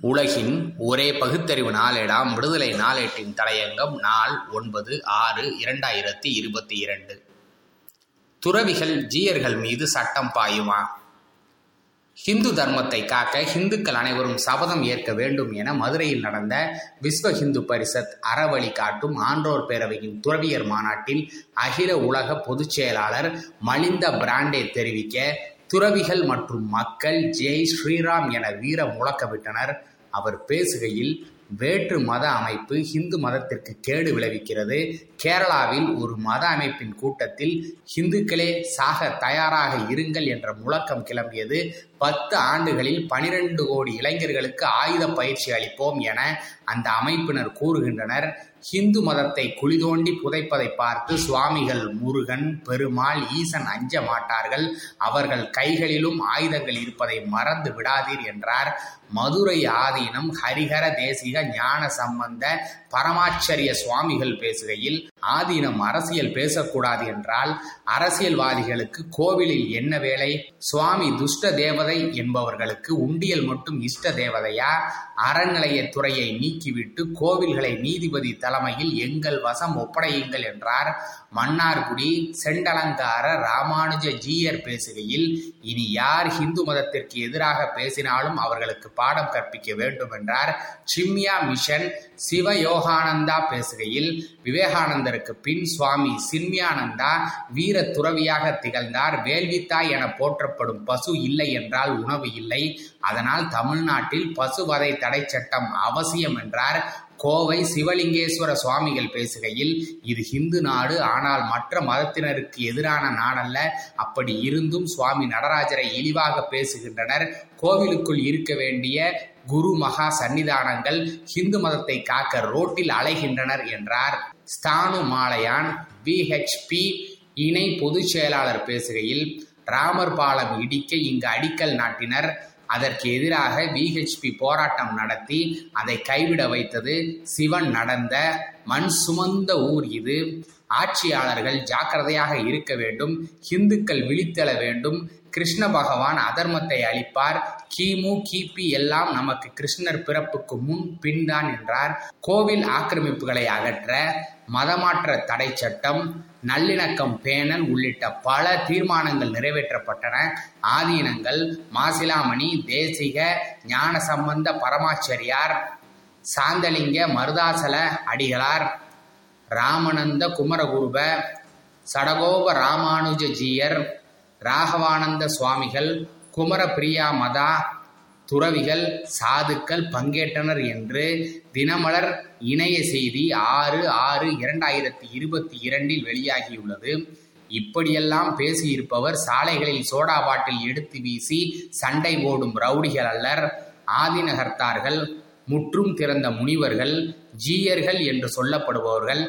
உலகின் ஒரே பகுத்தறிவு நாளேடாம். விடுதலை நாளேட்டின் தலையங்கம் நாள் ஒன்பது ஆறு இரண்டாயிரத்தி இருபத்தி இரண்டு. துறவிகள் ஜீயர்கள் மீது சட்டம் பாயுமா? ஹிந்து தர்மத்தை காக்க ஹிந்துக்கள் அனைவரும் சபதம் ஏற்க வேண்டும் என மதுரையில் நடந்த விஸ்வ ஹிந்து பரிஷத் அறவழி காட்டும் ஆன்றோர் பேரவையின் துறவியர் மாநாட்டில் அகில உலக பொதுச் செயலாளர் மலிந்த பிராண்டே தெரிவிக்க துறவிகள் மற்றும் மக்கள் ஜெய் ஸ்ரீராம் என வீர முழக்கமிட்டனர் அவர் பேசுகையில் வேற்று மத அமைப்பு ஹிந்து மதத்திற்கு கேடு விளைவிக்கிறது. கேரளாவில் ஒரு மத அமைப்பின் கூட்டத்தில் ஹிந்துக்களே சாக தயாராக இருங்கள் என்ற முழக்கம் கிளம்பியது. பத்து ஆண்டுகளில் பனிரெண்டு கோடி இளைஞர்களுக்கு ஆயுத பயிற்சி அளிப்போம் என அந்த அமைப்பினர் கூறுகின்றனர். ஹிந்து மதத்தை குளிதோண்டி புதைப்பதை பார்த்து சுவாமிகள் முருகன் பெருமாள் ஈசன் அஞ்ச மாட்டார்கள். அவர்கள் கைகளிலும் ஆயுதங்கள் இருப்பதை மறந்து விடாதீர் என்றார். மதுரை ஆதீனம் ஹரிஹர தேசிக ஞான சம்பந்த பரமாச்சரிய சுவாமிகள் பேசுகையில் ஆதீனம் அரசியல் பேசக்கூடாது என்றால் அரசியல்வாதிகளுக்கு கோவிலில் என்ன வேலை? சுவாமி துஷ்ட தேவதை என்பவர்களுக்கு உண்டியல் மட்டும் இஷ்ட தேவதையா? அறநிலையத்துறையை நீக்கிவிட்டு கோவில்களை நீதிபதி தலைமையில் எங்கள் வசம் ஒப்படையுங்கள் என்றார். மன்னார்குடி செண்டலங்கார ராமானுஜ ஜீயர் பேசுகையில் இனி யார் ஹிந்து மதத்திற்கு எதிராக பேசினாலும் அவர்களுக்கு பாடம் கற்பிக்க வேண்டும் என்றார். சிம்ய மிஷன் சிவயோகானந்தா பேசுகையில் விவேகானந்தருக்கு பின் சுவாமி சின்மியானந்தா வீர துறவியாக திகழ்ந்தார். வேள்வித்தாய் என போற்றப்படும் பசு இல்லை என்றால் உணவு இல்லை. அதனால் தமிழ்நாட்டில் பசுவதை தடை சட்டம் அவசியம் என்றார். கோவை சிவலிங்கேஸ்வர சுவாமிகள் பேசுகையில் இது ஹிந்து நாடு ஆனால் மற்ற மதத்தினருக்கு எதிரான நாடல்ல அப்படி இருந்தும் சுவாமி நடராஜரை இழிவாக பேசுகின்றனர். கோவிலுக்குள் இருக்க வேண்டிய குரு மகா சன்னிதானங்கள் ஹிந்து மதத்தை காக்க ரோட்டில் அலைகின்றனர் என்றார். ஸ்தானு மாலையான் விஹெச்பி இணை பொதுச் செயலாளர் பேசுகையில் ராமர் பாலம் இடிக்க இங்கு அடிக்கல் நாட்டினர். அதற்கு எதிராக விஹெச்பி போராட்டம் நடத்தி அதை கைவிட வைத்தது சிவன் நடந்த மண் சுமந்த ஊர் இது. ஆட்சியாளர்கள் ஜாக்கிரதையாக இருக்க வேண்டும் இந்துக்கள் விழித்தெழ வேண்டும் கிருஷ்ண பகவான் அதர்மத்தை அளிப்பார் கிமு கிபி எல்லாம் நமக்கு கிருஷ்ணர் பிறப்புக்கு முன் பின்தான் என்றார். கோவில் ஆக்கிரமிப்புகளை அகற்ற மதமாற்ற தடை சட்டம் நல்லிணக்கம் பேணல் உள்ளிட்ட பல தீர்மானங்கள் நிறைவேற்றப்பட்டன. ஆதீனங்கள் மாசிலாமணி தேசிக ஞான சம்பந்த பரமாச்சரியார் சாந்தலிங்க மருதாசல அடிகளார் ராமநந்த குமரகுருப சடகோப ராமானுஜ ஜீயர் ராகவானந்த சுவாமிகள் குமரப்பிரியா மதா துறவிகள் சாதுக்கள் பங்கேற்றனர் என்று தினமலர் இணைய செய்தி ஆறு ஆறு இரண்டாயிரத்தி இருபத்தி இரண்டில் வெளியாகியுள்ளது. இப்படியெல்லாம் பேசியிருப்பவர் சாலைகளில் சோடா பாட்டில் எடுத்து வீசி சண்டை போடும் ரவுடிகள் அல்லர். ஆதிநகர்த்தார்கள் முற்றும் திறந்த முனிவர்கள் ஜீயர்கள் என்று சொல்லப்படுபவர்கள்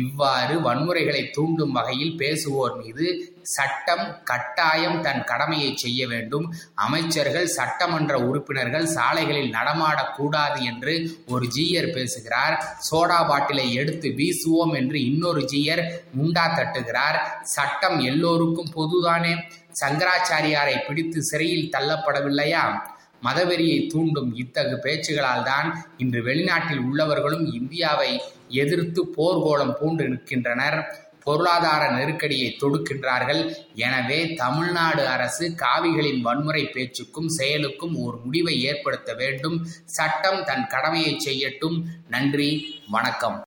இவ்வாறு வன்முறைகளை தூண்டும் வகையில் பேசுவோர் மீது சட்டம் கட்டாயம் தன் கடமையை செய்ய வேண்டும். அமைச்சர்கள் சட்டமன்ற உறுப்பினர்கள் சாலைகளில் நடமாடக்கூடாது என்று ஒரு ஜீயர் பேசுகிறார். சோடா பாட்டிலை எடுத்து வீசுவோம் என்று இன்னொரு ஜீயர் முண்டா தட்டுகிறார். சட்டம் எல்லோருக்கும் பொதுதானே? சங்கராச்சாரியாரை பிடித்து சிறையில் தள்ளப்படவில்லையா? மதவெறியை தூண்டும் இத்தகு பேச்சுகளால் தான் இன்று வெளிநாட்டில் உள்ளவர்களும் இந்தியாவை எதிர்த்து போர்கோளம் பூண்டு நிற்கின்றனர். பொருளாதார நெருக்கடியை தொடுக்கின்றார்கள். எனவே தமிழ்நாடு அரசு காவிகளின் வன்முறை பேச்சுக்கும் செயலுக்கும் ஒரு முடிவை ஏற்படுத்த வேண்டும். சட்டம் தன் கடமையை செய்யட்டும். நன்றி. வணக்கம்.